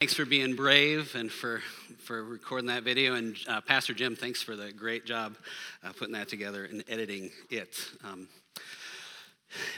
Thanks for being brave and for, for recording that video. And uh, Pastor Jim, thanks for the great job uh, putting that together and editing it. Um,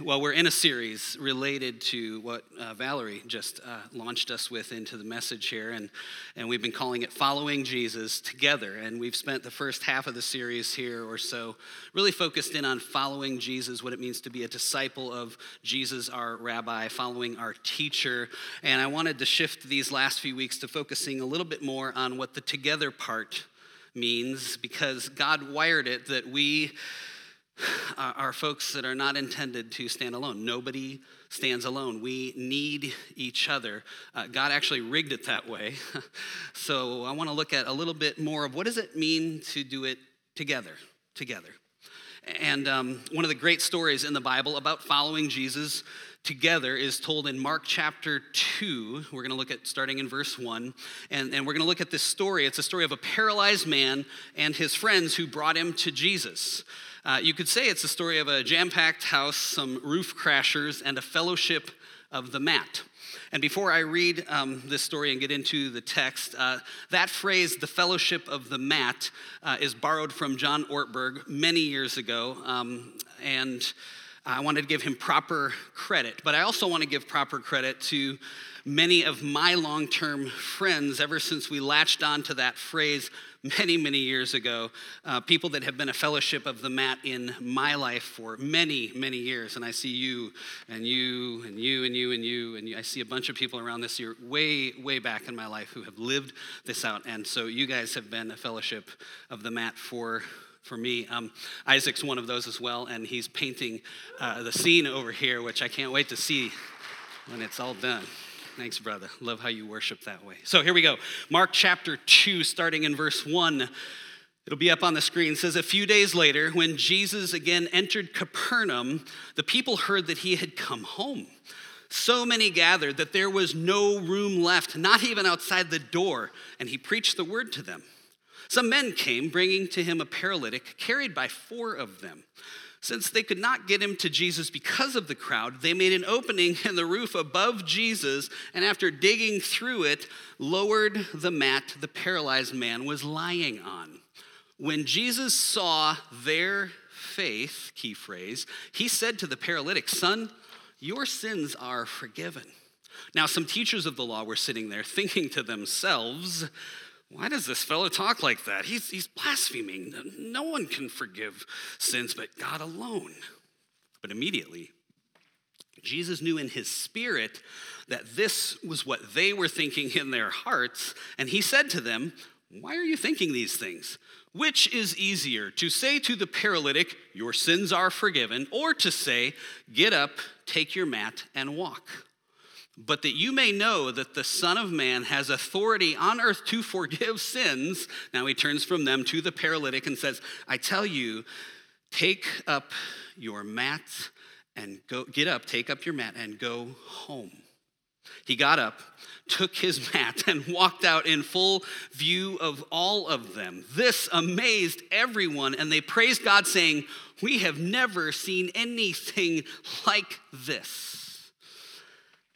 well, we're in a series related to what uh, Valerie just uh, launched us with into the message here, and, and we've been calling it Following Jesus Together. And we've spent the first half of the series here or so really focused in on following Jesus, what it means to be a disciple of Jesus, our rabbi, following our teacher. And I wanted to shift these last few weeks to focusing a little bit more on what the together part means, because God wired it that we are folks that are not intended to stand alone. Nobody stands alone. We need each other. Uh, God actually rigged it that way. so I want to look at a little bit more of what does it mean to do it together, together. And um, one of the great stories in the Bible about following Jesus together is told in Mark chapter 2. We're going to look at starting in verse 1. And, and we're going to look at this story. It's a story of a paralyzed man and his friends who brought him to Jesus. Uh, you could say it's a story of a jam packed house, some roof crashers, and a fellowship of the mat. And before I read um, this story and get into the text, uh, that phrase, the fellowship of the mat, uh, is borrowed from John Ortberg many years ago. Um, and I wanted to give him proper credit, but I also want to give proper credit to many of my long term friends ever since we latched on to that phrase many, many years ago. Uh, people that have been a fellowship of the mat in my life for many, many years. And I see you and you and you and you and you. And you. I see a bunch of people around this year, way, way back in my life, who have lived this out. And so you guys have been a fellowship of the mat for for me. Um, Isaac's one of those as well, and he's painting uh, the scene over here, which I can't wait to see when it's all done. Thanks, brother. Love how you worship that way. So here we go. Mark chapter 2, starting in verse 1. It'll be up on the screen. It says, A few days later, when Jesus again entered Capernaum, the people heard that he had come home. So many gathered that there was no room left, not even outside the door, and he preached the word to them. Some men came, bringing to him a paralytic, carried by four of them. Since they could not get him to Jesus because of the crowd, they made an opening in the roof above Jesus, and after digging through it, lowered the mat the paralyzed man was lying on. When Jesus saw their faith, key phrase, he said to the paralytic, Son, your sins are forgiven. Now, some teachers of the law were sitting there thinking to themselves, why does this fellow talk like that? He's, he's blaspheming. No one can forgive sins but God alone. But immediately, Jesus knew in his spirit that this was what they were thinking in their hearts, and he said to them, Why are you thinking these things? Which is easier, to say to the paralytic, Your sins are forgiven, or to say, Get up, take your mat, and walk? But that you may know that the Son of Man has authority on earth to forgive sins. Now he turns from them to the paralytic and says, I tell you, take up your mat and go, get up, take up your mat and go home. He got up, took his mat, and walked out in full view of all of them. This amazed everyone, and they praised God, saying, We have never seen anything like this.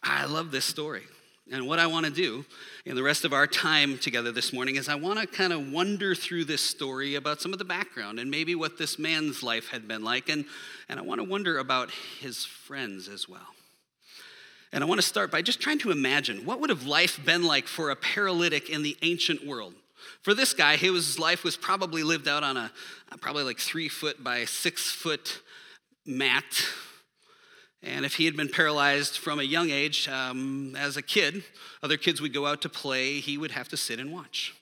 I love this story. And what I want to do in the rest of our time together this morning is I want to kind of wander through this story about some of the background and maybe what this man's life had been like. And, and I want to wonder about his friends as well. And I want to start by just trying to imagine what would have life been like for a paralytic in the ancient world? For this guy, his life was probably lived out on a probably like three foot by six foot mat and if he had been paralyzed from a young age, um, as a kid, other kids would go out to play, he would have to sit and watch.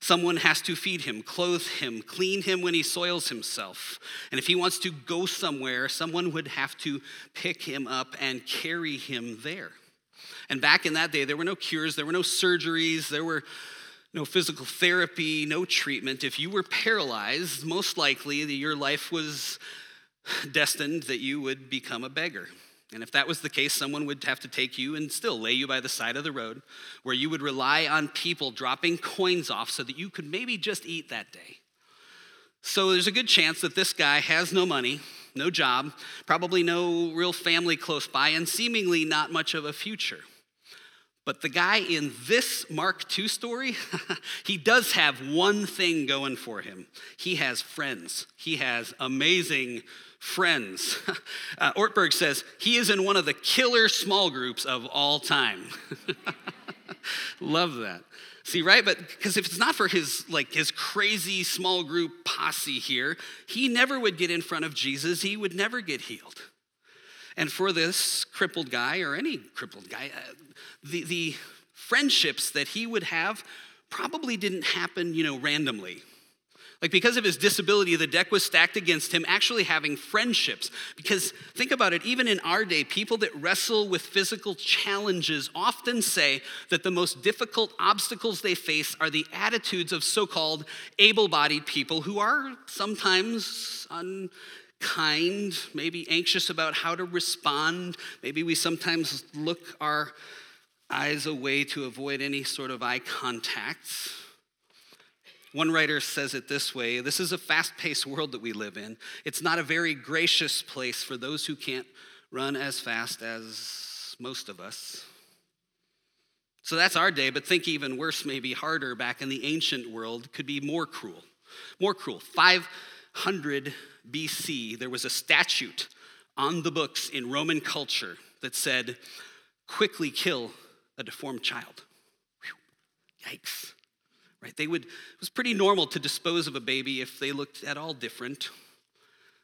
Someone has to feed him, clothe him, clean him when he soils himself. And if he wants to go somewhere, someone would have to pick him up and carry him there. And back in that day, there were no cures, there were no surgeries, there were no physical therapy, no treatment. If you were paralyzed, most likely your life was destined that you would become a beggar. And if that was the case, someone would have to take you and still lay you by the side of the road, where you would rely on people dropping coins off so that you could maybe just eat that day. So there's a good chance that this guy has no money, no job, probably no real family close by, and seemingly not much of a future. But the guy in this Mark II story, he does have one thing going for him. He has friends. He has amazing friends. Uh, Ortberg says he is in one of the killer small groups of all time. Love that. See, right? But because if it's not for his like his crazy small group posse here, he never would get in front of Jesus. He would never get healed. And for this crippled guy or any crippled guy, uh, the, the friendships that he would have probably didn't happen, you know, randomly. Like, because of his disability, the deck was stacked against him actually having friendships. Because think about it, even in our day, people that wrestle with physical challenges often say that the most difficult obstacles they face are the attitudes of so called able bodied people who are sometimes unkind, maybe anxious about how to respond. Maybe we sometimes look our eyes away to avoid any sort of eye contact. One writer says it this way this is a fast paced world that we live in. It's not a very gracious place for those who can't run as fast as most of us. So that's our day, but think even worse, maybe harder back in the ancient world, could be more cruel. More cruel. 500 BC, there was a statute on the books in Roman culture that said, quickly kill a deformed child. Whew. Yikes right? They would, it was pretty normal to dispose of a baby if they looked at all different.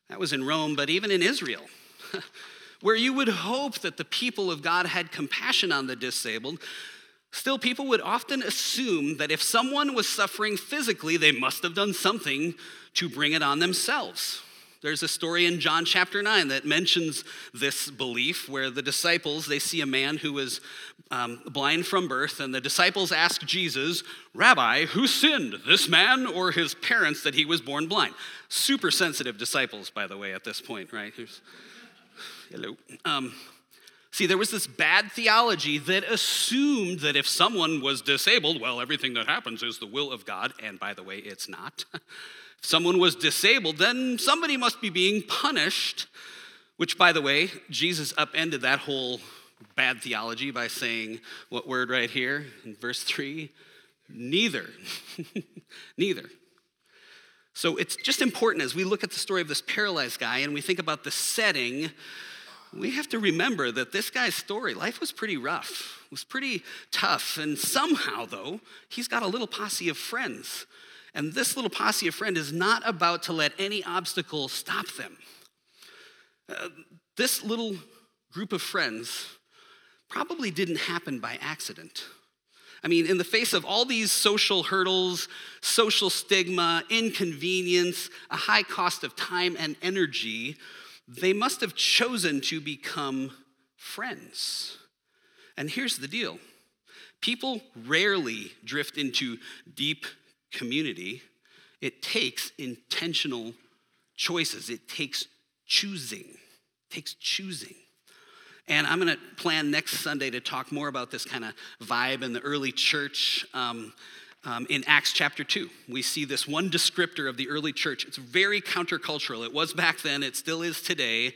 That was in Rome, but even in Israel, where you would hope that the people of God had compassion on the disabled, still people would often assume that if someone was suffering physically, they must have done something to bring it on themselves. There's a story in John chapter 9 that mentions this belief where the disciples, they see a man who was um, blind from birth, and the disciples ask Jesus, Rabbi, who sinned, this man or his parents, that he was born blind? Super sensitive disciples, by the way, at this point, right? Here's, hello. Um, see, there was this bad theology that assumed that if someone was disabled, well, everything that happens is the will of God, and by the way, it's not. If someone was disabled, then somebody must be being punished, which, by the way, Jesus upended that whole bad theology by saying what word right here in verse 3? Neither. Neither. So it's just important as we look at the story of this paralyzed guy and we think about the setting, we have to remember that this guy's story, life was pretty rough, was pretty tough. And somehow, though, he's got a little posse of friends and this little posse of friend is not about to let any obstacle stop them. Uh, this little group of friends probably didn't happen by accident. I mean, in the face of all these social hurdles, social stigma, inconvenience, a high cost of time and energy, they must have chosen to become friends. And here's the deal people rarely drift into deep community, it takes intentional choices. It takes choosing. It takes choosing. And I'm going to plan next Sunday to talk more about this kind of vibe in the early church. Um, um, in Acts chapter 2, we see this one descriptor of the early church. It's very countercultural. It was back then, it still is today.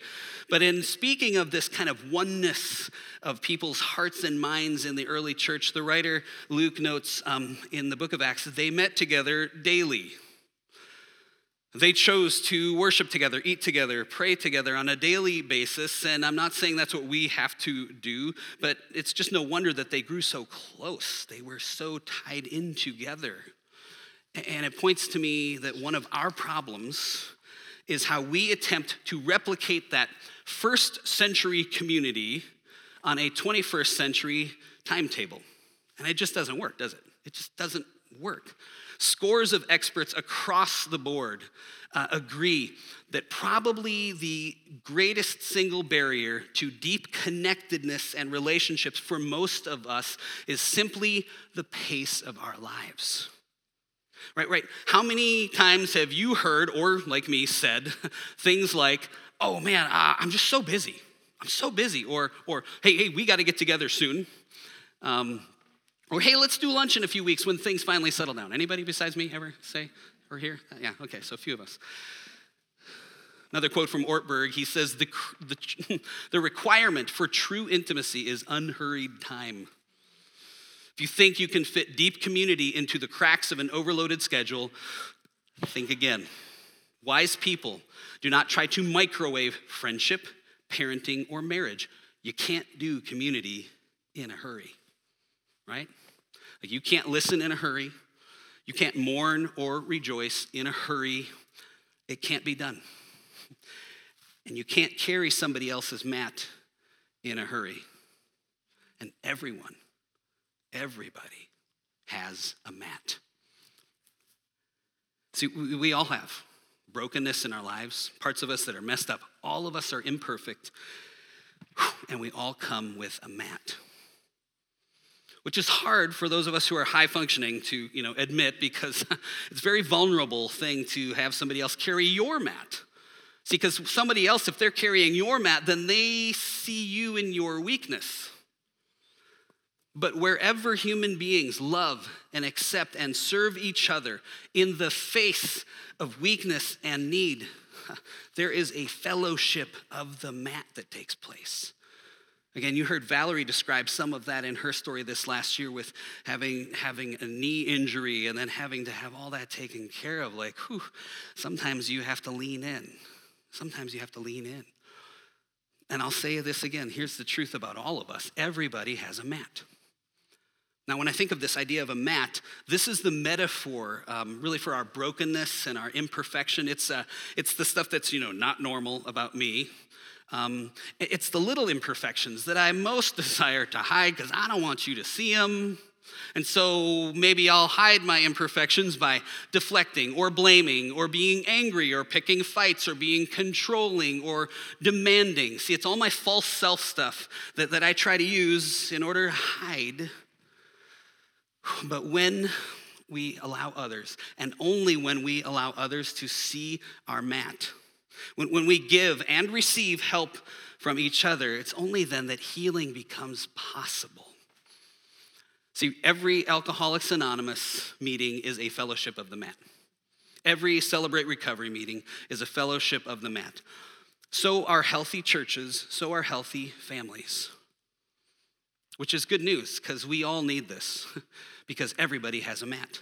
But in speaking of this kind of oneness of people's hearts and minds in the early church, the writer Luke notes um, in the book of Acts that they met together daily. They chose to worship together, eat together, pray together on a daily basis. And I'm not saying that's what we have to do, but it's just no wonder that they grew so close. They were so tied in together. And it points to me that one of our problems is how we attempt to replicate that first century community on a 21st century timetable. And it just doesn't work, does it? It just doesn't work. Scores of experts across the board uh, agree that probably the greatest single barrier to deep connectedness and relationships for most of us is simply the pace of our lives. Right, right. How many times have you heard, or like me, said things like, oh man, uh, I'm just so busy. I'm so busy. Or, or hey, hey, we got to get together soon. Um, or, hey, let's do lunch in a few weeks when things finally settle down. Anybody besides me ever say or hear? Yeah, okay, so a few of us. Another quote from Ortberg he says, the, the, the requirement for true intimacy is unhurried time. If you think you can fit deep community into the cracks of an overloaded schedule, think again. Wise people do not try to microwave friendship, parenting, or marriage. You can't do community in a hurry, right? Like you can't listen in a hurry. You can't mourn or rejoice in a hurry. It can't be done. And you can't carry somebody else's mat in a hurry. And everyone, everybody has a mat. See, we all have brokenness in our lives, parts of us that are messed up. All of us are imperfect, and we all come with a mat. Which is hard for those of us who are high functioning to, you know, admit because it's a very vulnerable thing to have somebody else carry your mat. See, because somebody else, if they're carrying your mat, then they see you in your weakness. But wherever human beings love and accept and serve each other in the face of weakness and need, there is a fellowship of the mat that takes place. Again, you heard Valerie describe some of that in her story this last year with having, having a knee injury and then having to have all that taken care of. Like, whew, sometimes you have to lean in. Sometimes you have to lean in. And I'll say this again here's the truth about all of us everybody has a mat. Now, when I think of this idea of a mat, this is the metaphor um, really for our brokenness and our imperfection. It's, uh, it's the stuff that's, you know, not normal about me. Um, it's the little imperfections that I most desire to hide because I don't want you to see them. And so maybe I'll hide my imperfections by deflecting or blaming or being angry or picking fights or being controlling or demanding. See, it's all my false self stuff that, that I try to use in order to hide but when we allow others, and only when we allow others to see our mat, when, when we give and receive help from each other, it's only then that healing becomes possible. See, every Alcoholics Anonymous meeting is a fellowship of the mat. Every Celebrate Recovery meeting is a fellowship of the mat. So are healthy churches, so are healthy families which is good news because we all need this because everybody has a mat.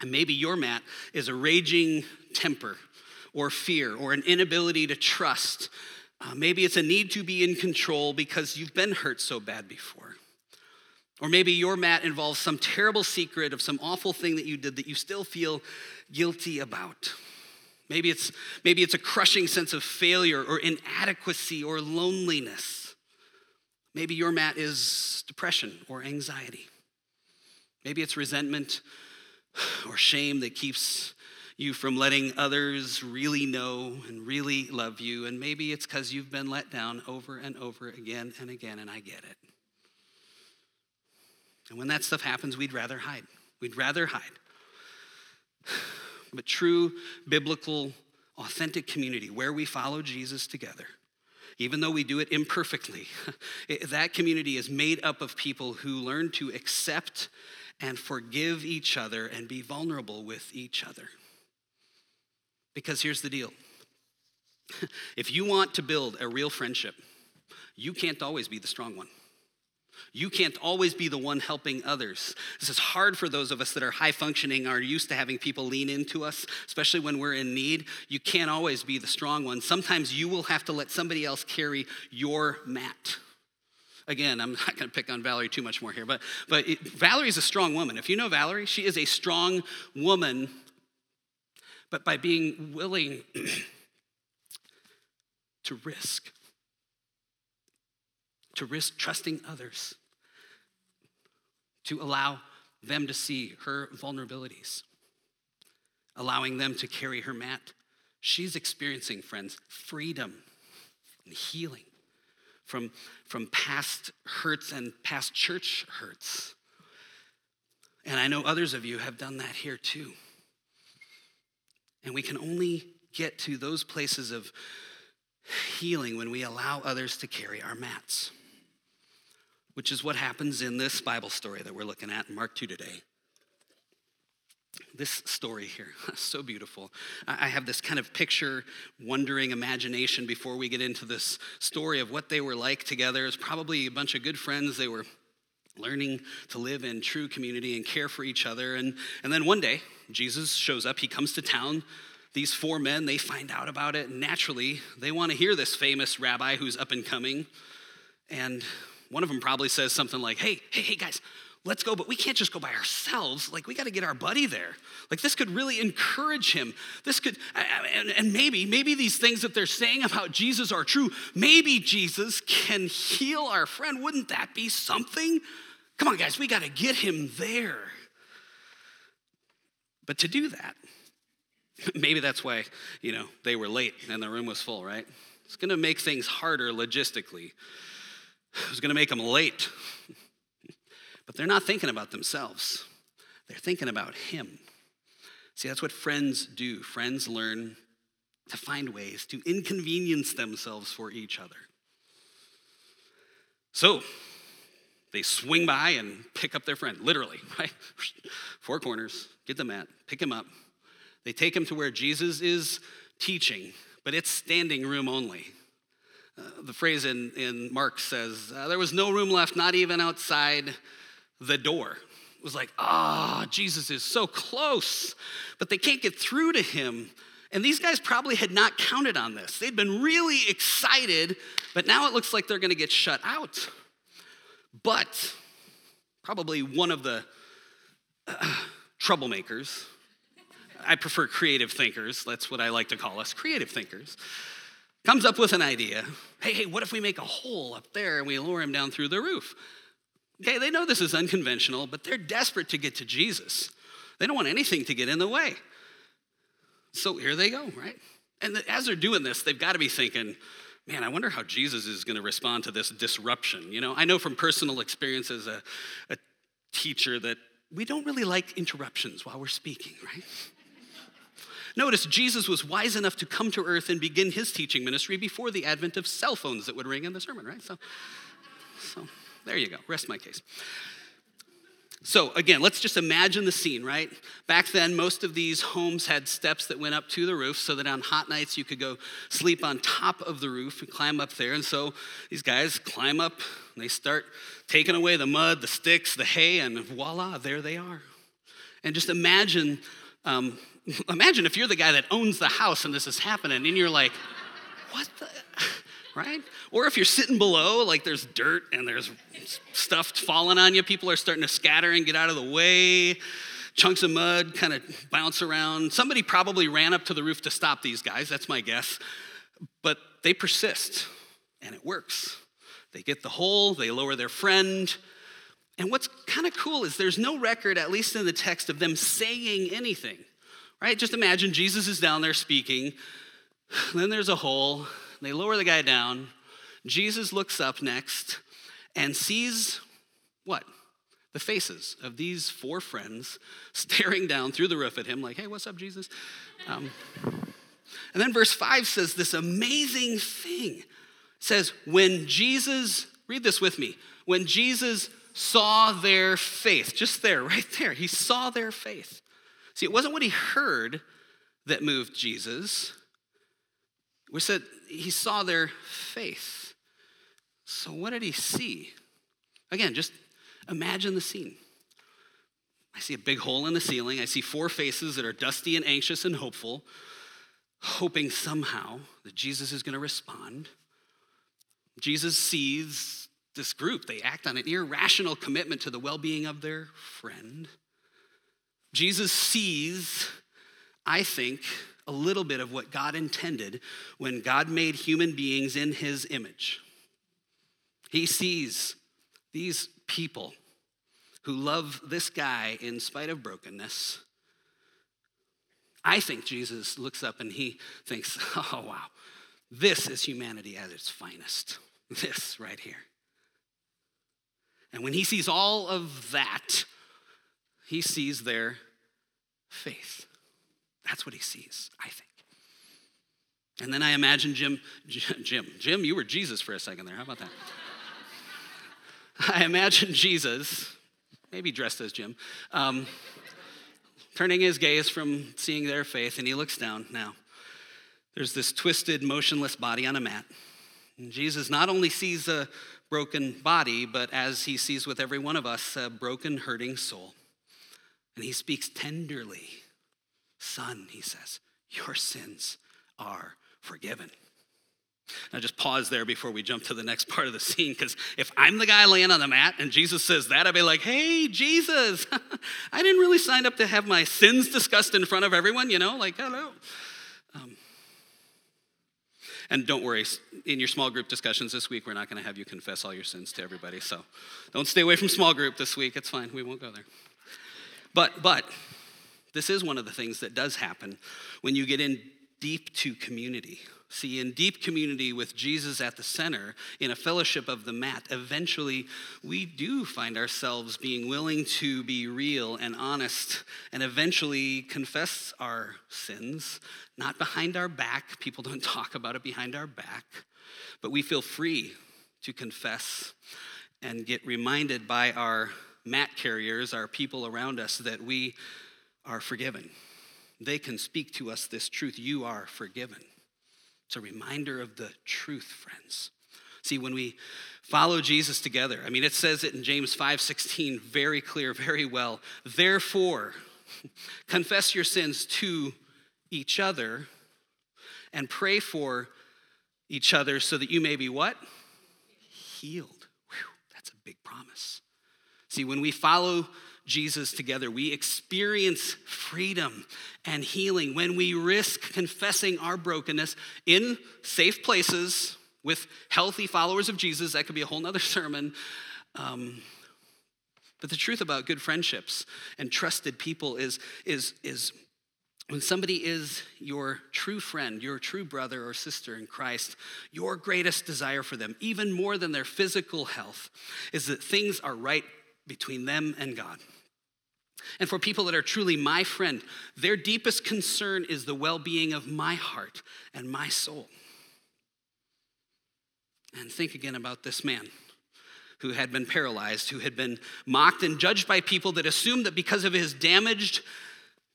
And maybe your mat is a raging temper or fear or an inability to trust. Uh, maybe it's a need to be in control because you've been hurt so bad before. Or maybe your mat involves some terrible secret of some awful thing that you did that you still feel guilty about. Maybe it's, maybe it's a crushing sense of failure or inadequacy or loneliness. Maybe your mat is depression or anxiety. Maybe it's resentment or shame that keeps you from letting others really know and really love you. And maybe it's because you've been let down over and over again and again, and I get it. And when that stuff happens, we'd rather hide. We'd rather hide. But true biblical, authentic community where we follow Jesus together even though we do it imperfectly. that community is made up of people who learn to accept and forgive each other and be vulnerable with each other. Because here's the deal if you want to build a real friendship, you can't always be the strong one. You can't always be the one helping others. This is hard for those of us that are high functioning, are used to having people lean into us, especially when we're in need. You can't always be the strong one. Sometimes you will have to let somebody else carry your mat. Again, I'm not going to pick on Valerie too much more here, but, but it, Valerie's a strong woman. If you know Valerie, she is a strong woman, but by being willing to risk to risk trusting others, to allow them to see her vulnerabilities, allowing them to carry her mat. She's experiencing, friends, freedom and healing from, from past hurts and past church hurts. And I know others of you have done that here too. And we can only get to those places of healing when we allow others to carry our mats which is what happens in this Bible story that we're looking at in Mark 2 today. This story here, so beautiful. I have this kind of picture, wondering imagination before we get into this story of what they were like together. It's probably a bunch of good friends. They were learning to live in true community and care for each other. And, and then one day, Jesus shows up, he comes to town. These four men, they find out about it. Naturally, they want to hear this famous rabbi who's up and coming. And one of them probably says something like, Hey, hey, hey, guys, let's go, but we can't just go by ourselves. Like, we got to get our buddy there. Like, this could really encourage him. This could, and, and maybe, maybe these things that they're saying about Jesus are true. Maybe Jesus can heal our friend. Wouldn't that be something? Come on, guys, we got to get him there. But to do that, maybe that's why, you know, they were late and the room was full, right? It's going to make things harder logistically. It's going to make them late. But they're not thinking about themselves, they're thinking about Him. See, that's what friends do. Friends learn to find ways to inconvenience themselves for each other. So, they swing by and pick up their friend, literally, right? Four corners, get the mat, pick him up. They take him to where Jesus is teaching, but it's standing room only. The phrase in, in Mark says, uh, There was no room left, not even outside the door. It was like, ah, oh, Jesus is so close, but they can't get through to him. And these guys probably had not counted on this. They'd been really excited, but now it looks like they're going to get shut out. But probably one of the uh, troublemakers, I prefer creative thinkers, that's what I like to call us creative thinkers, comes up with an idea. Hey, hey, what if we make a hole up there and we lower him down through the roof? Okay, they know this is unconventional, but they're desperate to get to Jesus. They don't want anything to get in the way. So here they go, right? And as they're doing this, they've got to be thinking, man, I wonder how Jesus is going to respond to this disruption. You know, I know from personal experience as a, a teacher that we don't really like interruptions while we're speaking, right? Notice Jesus was wise enough to come to earth and begin his teaching ministry before the advent of cell phones that would ring in the sermon, right? So, so there you go. Rest my case. So, again, let's just imagine the scene, right? Back then, most of these homes had steps that went up to the roof so that on hot nights you could go sleep on top of the roof and climb up there. And so these guys climb up and they start taking away the mud, the sticks, the hay, and voila, there they are. And just imagine, um, imagine if you're the guy that owns the house and this is happening and you're like, what the? right? Or if you're sitting below, like there's dirt and there's stuff falling on you, people are starting to scatter and get out of the way. Chunks of mud kind of bounce around. Somebody probably ran up to the roof to stop these guys, that's my guess. But they persist and it works. They get the hole, they lower their friend. And what's kind of cool is there's no record, at least in the text, of them saying anything, right? Just imagine Jesus is down there speaking, then there's a hole, they lower the guy down. Jesus looks up next and sees what? The faces of these four friends staring down through the roof at him, like, hey, what's up, Jesus? Um, and then verse 5 says this amazing thing. It says, when Jesus, read this with me, when Jesus saw their faith, just there, right there, he saw their faith. See, it wasn't what he heard that moved Jesus. We said he saw their faith. So, what did he see? Again, just imagine the scene. I see a big hole in the ceiling. I see four faces that are dusty and anxious and hopeful, hoping somehow that Jesus is going to respond. Jesus sees this group. They act on an irrational commitment to the well being of their friend. Jesus sees, I think, a little bit of what God intended when God made human beings in his image. He sees these people who love this guy in spite of brokenness. I think Jesus looks up and he thinks, oh, wow, this is humanity at its finest. This right here. And when he sees all of that, he sees their faith. That's what he sees, I think. And then I imagine Jim, Jim, Jim, you were Jesus for a second there. How about that? I imagine Jesus, maybe dressed as Jim, um, turning his gaze from seeing their faith, and he looks down now. There's this twisted, motionless body on a mat. And Jesus not only sees a broken body, but as he sees with every one of us, a broken, hurting soul. And he speaks tenderly Son, he says, your sins are forgiven. Now, just pause there before we jump to the next part of the scene, because if I'm the guy laying on the mat and Jesus says that, I'd be like, hey, Jesus, I didn't really sign up to have my sins discussed in front of everyone, you know, like, hello. Um, and don't worry, in your small group discussions this week, we're not going to have you confess all your sins to everybody. So don't stay away from small group this week. It's fine. We won't go there. But, but, this is one of the things that does happen when you get in deep to community. See, in deep community with Jesus at the center, in a fellowship of the mat, eventually we do find ourselves being willing to be real and honest and eventually confess our sins, not behind our back. People don't talk about it behind our back, but we feel free to confess and get reminded by our mat carriers, our people around us, that we are forgiven. They can speak to us this truth you are forgiven. It's a reminder of the truth, friends. See, when we follow Jesus together, I mean, it says it in James 5 16 very clear, very well. Therefore, confess your sins to each other and pray for each other so that you may be what? Healed. Whew, that's a big promise. See, when we follow Jesus together, we experience freedom and healing when we risk confessing our brokenness in safe places with healthy followers of Jesus. That could be a whole nother sermon. Um, but the truth about good friendships and trusted people is, is, is when somebody is your true friend, your true brother or sister in Christ, your greatest desire for them, even more than their physical health, is that things are right between them and God. And for people that are truly my friend, their deepest concern is the well being of my heart and my soul. And think again about this man who had been paralyzed, who had been mocked and judged by people that assumed that because of his damaged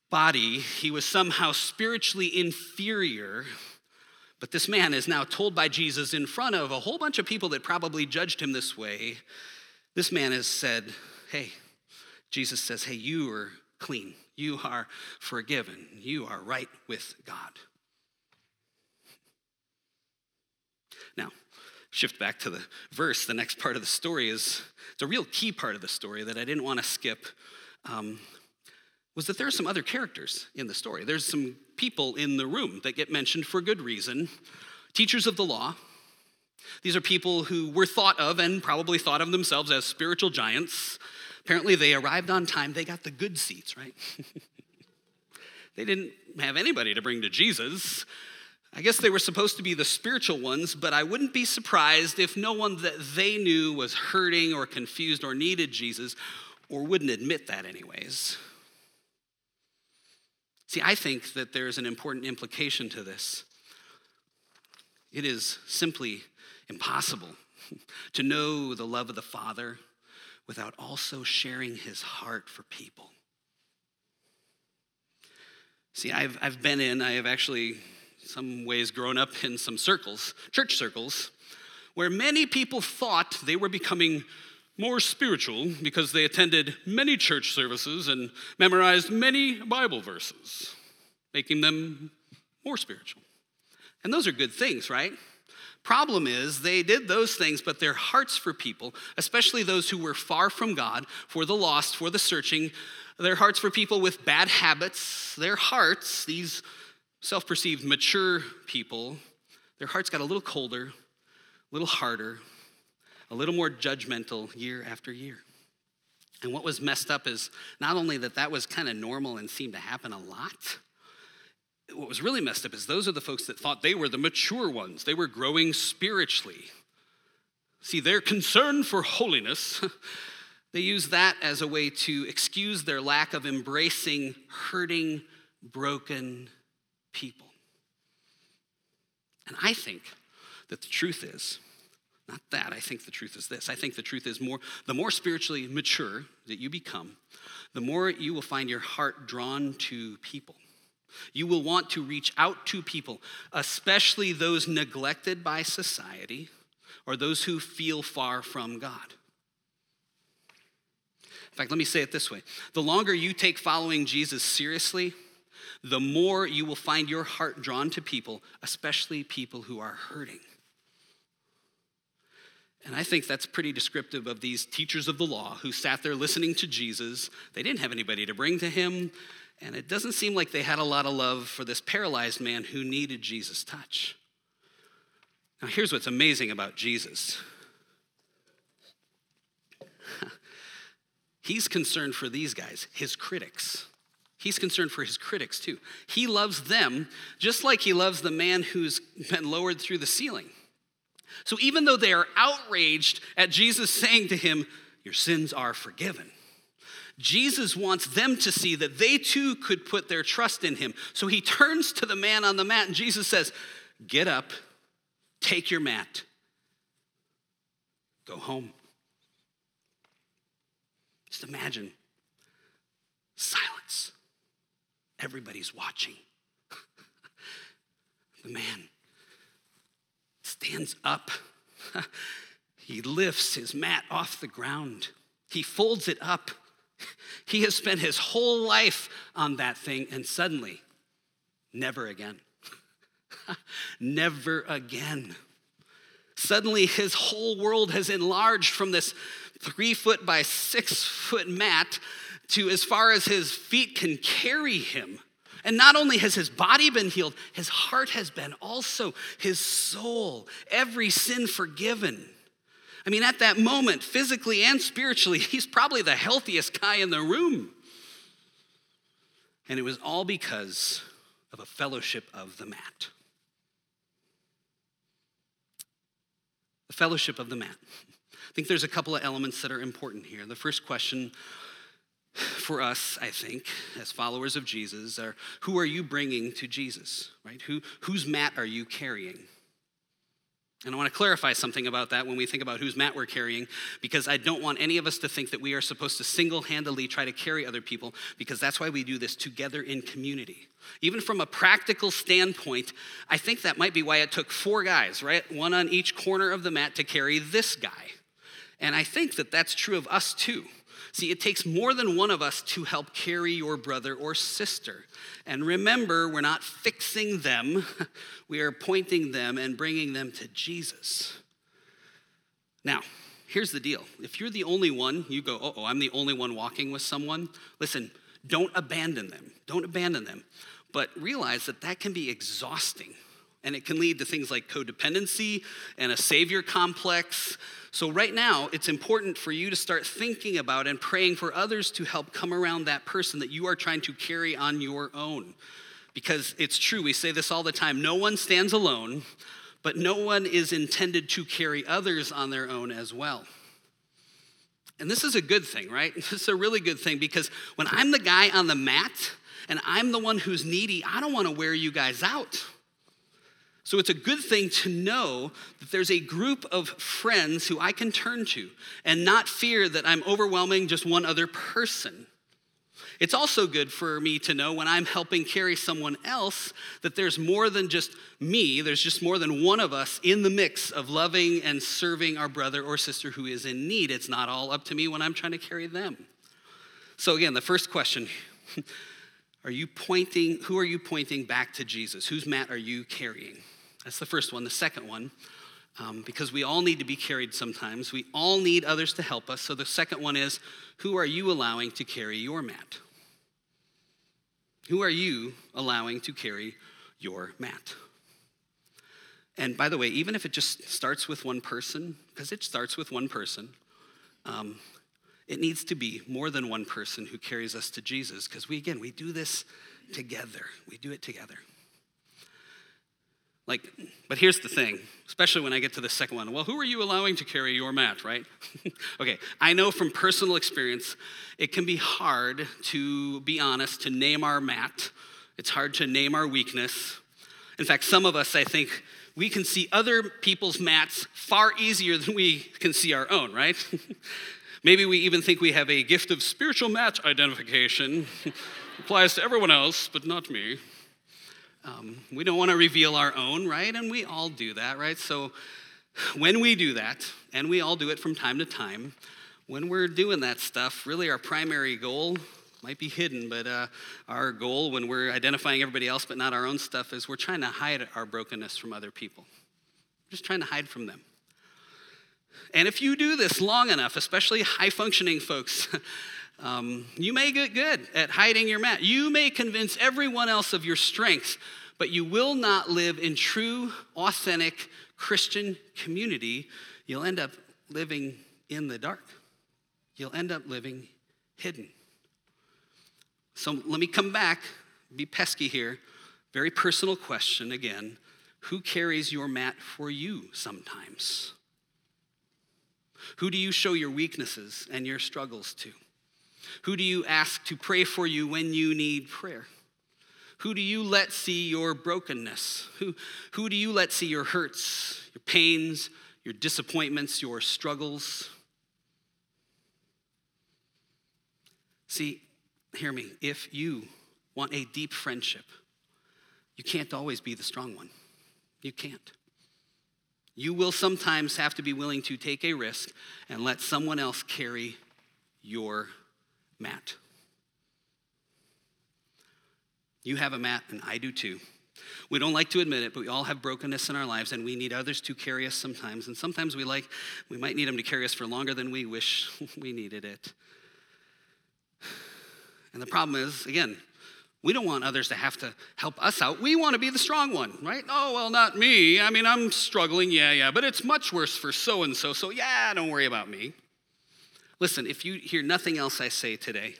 body, he was somehow spiritually inferior. But this man is now told by Jesus in front of a whole bunch of people that probably judged him this way. This man has said, Hey, Jesus says, Hey, you are clean. You are forgiven. You are right with God. Now, shift back to the verse. The next part of the story is it's a real key part of the story that I didn't want to skip. Um, was that there are some other characters in the story. There's some people in the room that get mentioned for good reason. Teachers of the law. These are people who were thought of and probably thought of themselves as spiritual giants. Apparently, they arrived on time. They got the good seats, right? they didn't have anybody to bring to Jesus. I guess they were supposed to be the spiritual ones, but I wouldn't be surprised if no one that they knew was hurting or confused or needed Jesus or wouldn't admit that, anyways. See, I think that there's an important implication to this. It is simply impossible to know the love of the Father without also sharing his heart for people. See, I've, I've been in, I have actually, some ways, grown up in some circles, church circles, where many people thought they were becoming more spiritual because they attended many church services and memorized many Bible verses, making them more spiritual. And those are good things, right? Problem is, they did those things, but their hearts for people, especially those who were far from God, for the lost, for the searching, their hearts for people with bad habits, their hearts, these self perceived mature people, their hearts got a little colder, a little harder, a little more judgmental year after year. And what was messed up is not only that that was kind of normal and seemed to happen a lot, what was really messed up is those are the folks that thought they were the mature ones. They were growing spiritually. See, their concern for holiness, they use that as a way to excuse their lack of embracing hurting, broken people. And I think that the truth is, not that, I think the truth is this. I think the truth is more the more spiritually mature that you become, the more you will find your heart drawn to people. You will want to reach out to people, especially those neglected by society, or those who feel far from God. In fact, let me say it this way the longer you take following Jesus seriously, the more you will find your heart drawn to people, especially people who are hurting. And I think that's pretty descriptive of these teachers of the law who sat there listening to Jesus. They didn't have anybody to bring to him, and it doesn't seem like they had a lot of love for this paralyzed man who needed Jesus' touch. Now, here's what's amazing about Jesus He's concerned for these guys, his critics. He's concerned for his critics too. He loves them just like he loves the man who's been lowered through the ceiling. So even though they are outraged at Jesus saying to him, Your sins are forgiven, Jesus wants them to see that they too could put their trust in him. So he turns to the man on the mat and Jesus says, Get up, take your mat, go home. Just imagine silence. Everybody's watching. the man stands up. he lifts his mat off the ground. He folds it up. He has spent his whole life on that thing, and suddenly, never again. never again. Suddenly, his whole world has enlarged from this three foot by six foot mat to as far as his feet can carry him. And not only has his body been healed, his heart has been also, his soul, every sin forgiven. I mean, at that moment, physically and spiritually, he's probably the healthiest guy in the room. And it was all because of a fellowship of the mat. The fellowship of the mat. I think there's a couple of elements that are important here. The first question for us, I think, as followers of Jesus, are who are you bringing to Jesus, right? Who, whose mat are you carrying? And I want to clarify something about that when we think about whose mat we're carrying, because I don't want any of us to think that we are supposed to single handedly try to carry other people, because that's why we do this together in community. Even from a practical standpoint, I think that might be why it took four guys, right? One on each corner of the mat to carry this guy. And I think that that's true of us too. See, it takes more than one of us to help carry your brother or sister. And remember, we're not fixing them, we are pointing them and bringing them to Jesus. Now, here's the deal if you're the only one, you go, oh, I'm the only one walking with someone, listen, don't abandon them. Don't abandon them. But realize that that can be exhausting. And it can lead to things like codependency and a savior complex. So, right now, it's important for you to start thinking about and praying for others to help come around that person that you are trying to carry on your own. Because it's true, we say this all the time no one stands alone, but no one is intended to carry others on their own as well. And this is a good thing, right? This is a really good thing because when I'm the guy on the mat and I'm the one who's needy, I don't want to wear you guys out. So it's a good thing to know that there's a group of friends who I can turn to and not fear that I'm overwhelming just one other person. It's also good for me to know when I'm helping carry someone else that there's more than just me, there's just more than one of us in the mix of loving and serving our brother or sister who is in need. It's not all up to me when I'm trying to carry them. So, again, the first question are you pointing, who are you pointing back to Jesus? Whose mat are you carrying? That's the first one. The second one, um, because we all need to be carried sometimes, we all need others to help us. So the second one is who are you allowing to carry your mat? Who are you allowing to carry your mat? And by the way, even if it just starts with one person, because it starts with one person, um, it needs to be more than one person who carries us to Jesus, because we, again, we do this together. We do it together. Like, but here's the thing, especially when I get to the second one. Well, who are you allowing to carry your mat, right? okay, I know from personal experience, it can be hard to be honest, to name our mat. It's hard to name our weakness. In fact, some of us, I think, we can see other people's mats far easier than we can see our own, right? Maybe we even think we have a gift of spiritual mat identification. Applies to everyone else, but not me. Um, we don't want to reveal our own, right? And we all do that, right? So When we do that, and we all do it from time to time, when we're doing that stuff, really our primary goal might be hidden, but uh, our goal when we're identifying everybody else but not our own stuff is we're trying to hide our brokenness from other people. We're just trying to hide from them. And if you do this long enough, especially high functioning folks, um, you may get good at hiding your mat. You may convince everyone else of your strength, but you will not live in true, authentic Christian community. You'll end up living in the dark. You'll end up living hidden. So let me come back, be pesky here. Very personal question again. Who carries your mat for you sometimes? Who do you show your weaknesses and your struggles to? Who do you ask to pray for you when you need prayer? Who do you let see your brokenness? Who, who do you let see your hurts, your pains, your disappointments, your struggles? See, hear me, if you want a deep friendship, you can't always be the strong one. You can't. You will sometimes have to be willing to take a risk and let someone else carry your mat. You have a mat, and I do too. We don't like to admit it, but we all have brokenness in our lives, and we need others to carry us sometimes. And sometimes we like, we might need them to carry us for longer than we wish we needed it. And the problem is, again, we don't want others to have to help us out. We want to be the strong one, right? Oh, well, not me. I mean, I'm struggling. Yeah, yeah. But it's much worse for so and so. So, yeah, don't worry about me. Listen, if you hear nothing else I say today,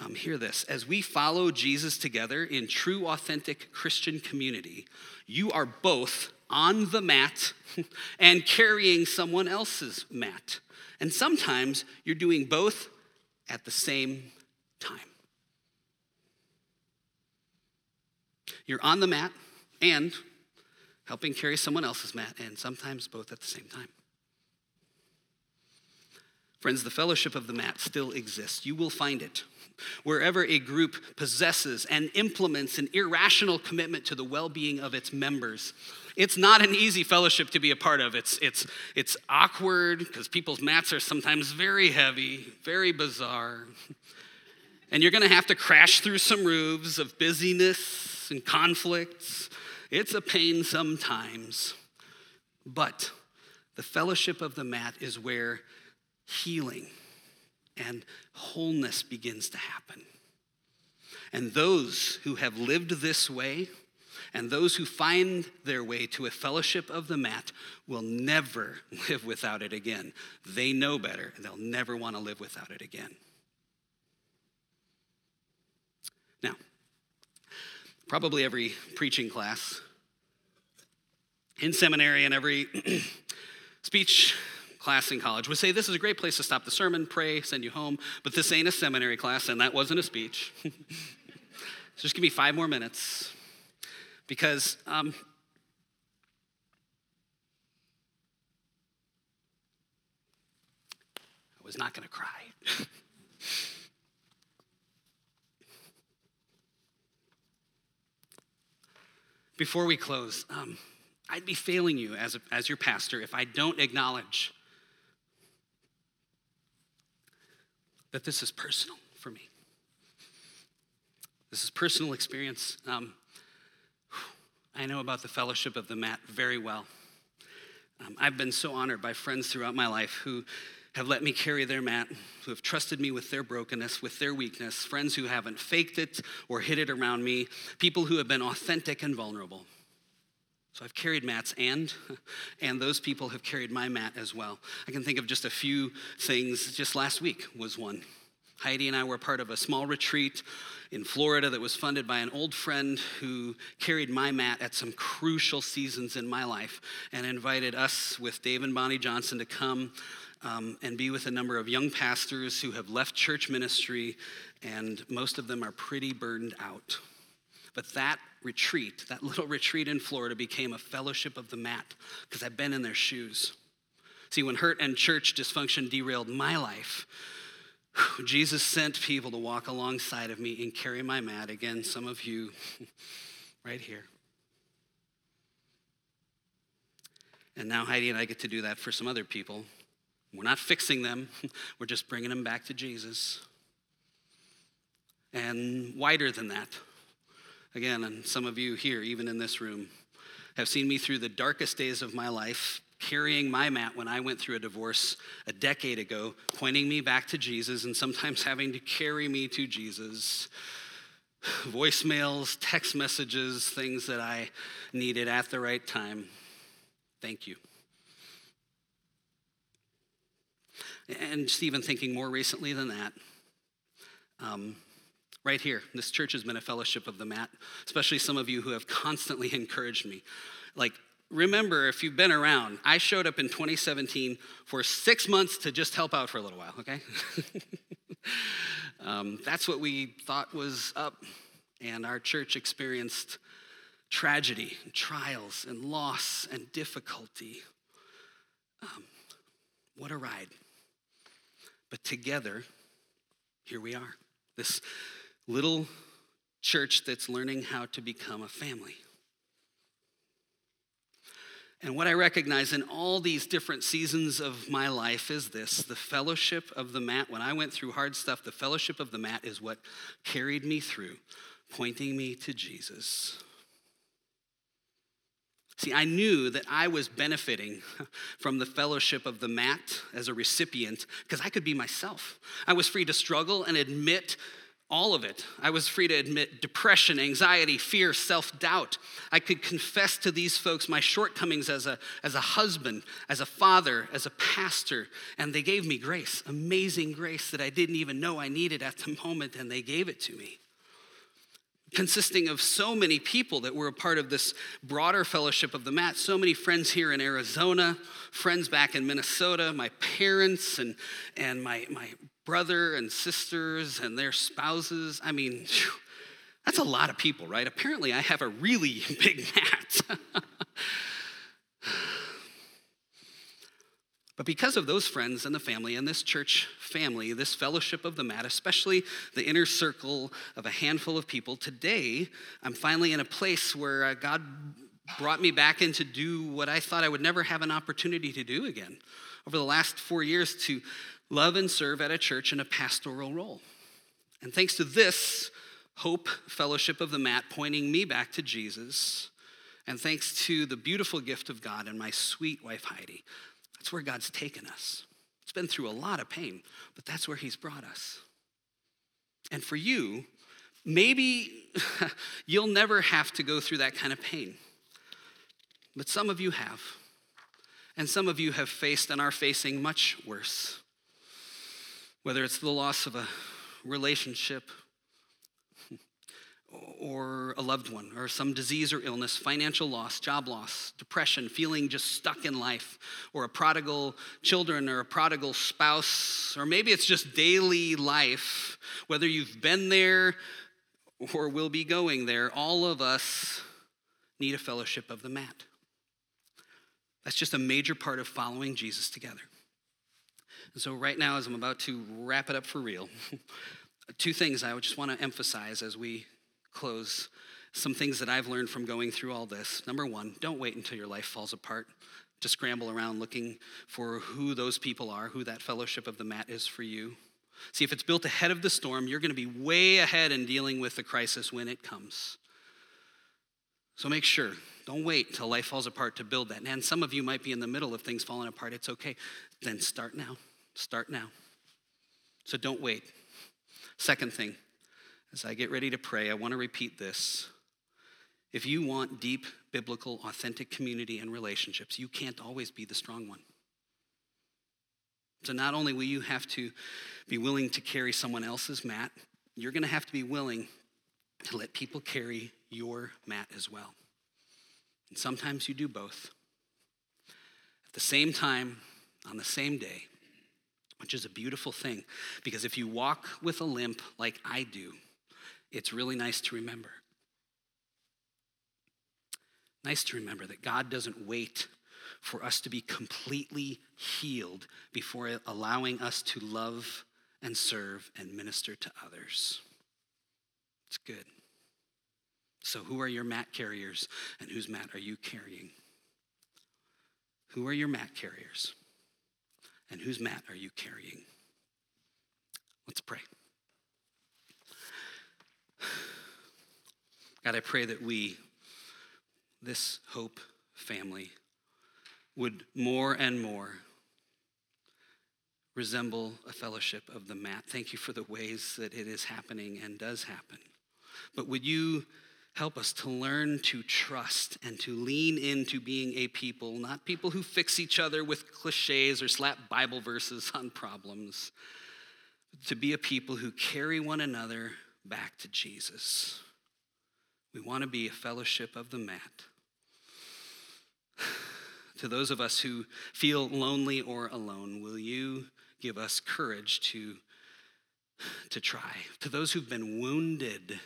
um, hear this. As we follow Jesus together in true, authentic Christian community, you are both on the mat and carrying someone else's mat. And sometimes you're doing both at the same time. You're on the mat and helping carry someone else's mat, and sometimes both at the same time. Friends, the fellowship of the mat still exists. You will find it wherever a group possesses and implements an irrational commitment to the well being of its members. It's not an easy fellowship to be a part of. It's, it's, it's awkward because people's mats are sometimes very heavy, very bizarre. And you're going to have to crash through some roofs of busyness and conflicts. It's a pain sometimes. But the fellowship of the mat is where healing and wholeness begins to happen. And those who have lived this way and those who find their way to a fellowship of the mat will never live without it again. They know better, and they'll never want to live without it again. Now, probably every preaching class in seminary and every speech class in college would say this is a great place to stop the sermon, pray, send you home, but this ain't a seminary class, and that wasn't a speech. so just give me five more minutes because um, I was not going to cry. Before we close, um, I'd be failing you as, a, as your pastor if I don't acknowledge that this is personal for me. This is personal experience. Um, I know about the fellowship of the mat very well. Um, I've been so honored by friends throughout my life who have let me carry their mat, who have trusted me with their brokenness, with their weakness, friends who haven't faked it or hid it around me, people who have been authentic and vulnerable. So I've carried mats and and those people have carried my mat as well. I can think of just a few things. Just last week was one. Heidi and I were part of a small retreat in Florida that was funded by an old friend who carried my mat at some crucial seasons in my life and invited us with Dave and Bonnie Johnson to come um, and be with a number of young pastors who have left church ministry, and most of them are pretty burdened out. But that retreat, that little retreat in Florida, became a fellowship of the mat because I've been in their shoes. See, when hurt and church dysfunction derailed my life, Jesus sent people to walk alongside of me and carry my mat. Again, some of you right here. And now Heidi and I get to do that for some other people. We're not fixing them, we're just bringing them back to Jesus. And wider than that, again, and some of you here, even in this room, have seen me through the darkest days of my life, carrying my mat when I went through a divorce a decade ago, pointing me back to Jesus, and sometimes having to carry me to Jesus. Voicemails, text messages, things that I needed at the right time. Thank you. And just even thinking more recently than that, um, right here, this church has been a fellowship of the mat, especially some of you who have constantly encouraged me. Like, remember, if you've been around, I showed up in 2017 for six months to just help out for a little while, okay? um, that's what we thought was up. And our church experienced tragedy, and trials, and loss, and difficulty. Um, what a ride. But together, here we are. This little church that's learning how to become a family. And what I recognize in all these different seasons of my life is this the fellowship of the mat. When I went through hard stuff, the fellowship of the mat is what carried me through, pointing me to Jesus. See, I knew that I was benefiting from the fellowship of the mat as a recipient because I could be myself. I was free to struggle and admit all of it. I was free to admit depression, anxiety, fear, self doubt. I could confess to these folks my shortcomings as a, as a husband, as a father, as a pastor, and they gave me grace, amazing grace that I didn't even know I needed at the moment, and they gave it to me consisting of so many people that were a part of this broader fellowship of the mat. So many friends here in Arizona, friends back in Minnesota, my parents and, and my, my brother and sisters and their spouses. I mean, whew, that's a lot of people, right? Apparently, I have a really big mat. But because of those friends and the family and this church family, this fellowship of the mat, especially the inner circle of a handful of people, today I'm finally in a place where uh, God brought me back in to do what I thought I would never have an opportunity to do again. Over the last four years, to love and serve at a church in a pastoral role. And thanks to this hope fellowship of the mat pointing me back to Jesus, and thanks to the beautiful gift of God and my sweet wife Heidi, that's where God's taken us. It's been through a lot of pain, but that's where He's brought us. And for you, maybe you'll never have to go through that kind of pain, but some of you have. And some of you have faced and are facing much worse. Whether it's the loss of a relationship, or a loved one, or some disease or illness, financial loss, job loss, depression, feeling just stuck in life, or a prodigal children, or a prodigal spouse, or maybe it's just daily life, whether you've been there or will be going there, all of us need a fellowship of the mat. That's just a major part of following Jesus together. And so, right now, as I'm about to wrap it up for real, two things I just want to emphasize as we close some things that I've learned from going through all this. Number one, don't wait until your life falls apart to scramble around looking for who those people are, who that fellowship of the mat is for you. See, if it's built ahead of the storm, you're going to be way ahead in dealing with the crisis when it comes. So make sure, don't wait till life falls apart to build that. And some of you might be in the middle of things falling apart. It's okay. Then start now. Start now. So don't wait. Second thing, as I get ready to pray, I want to repeat this. If you want deep, biblical, authentic community and relationships, you can't always be the strong one. So, not only will you have to be willing to carry someone else's mat, you're going to have to be willing to let people carry your mat as well. And sometimes you do both. At the same time, on the same day, which is a beautiful thing, because if you walk with a limp like I do, it's really nice to remember. Nice to remember that God doesn't wait for us to be completely healed before allowing us to love and serve and minister to others. It's good. So, who are your mat carriers and whose mat are you carrying? Who are your mat carriers? And whose mat are you carrying? Let's pray. God, I pray that we, this Hope family, would more and more resemble a fellowship of the mat. Thank you for the ways that it is happening and does happen. But would you help us to learn to trust and to lean into being a people, not people who fix each other with cliches or slap Bible verses on problems, to be a people who carry one another back to Jesus. We want to be a fellowship of the mat. To those of us who feel lonely or alone, will you give us courage to, to try? To those who've been wounded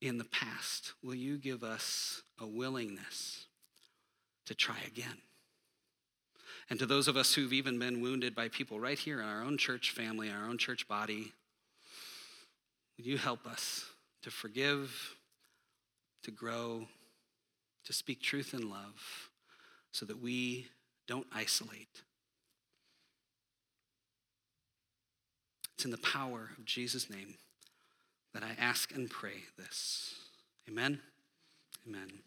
in the past, will you give us a willingness to try again? And to those of us who've even been wounded by people right here in our own church family, our own church body, will you help us to forgive, to grow, to speak truth in love, so that we don't isolate. It's in the power of Jesus' name that I ask and pray this. Amen. Amen.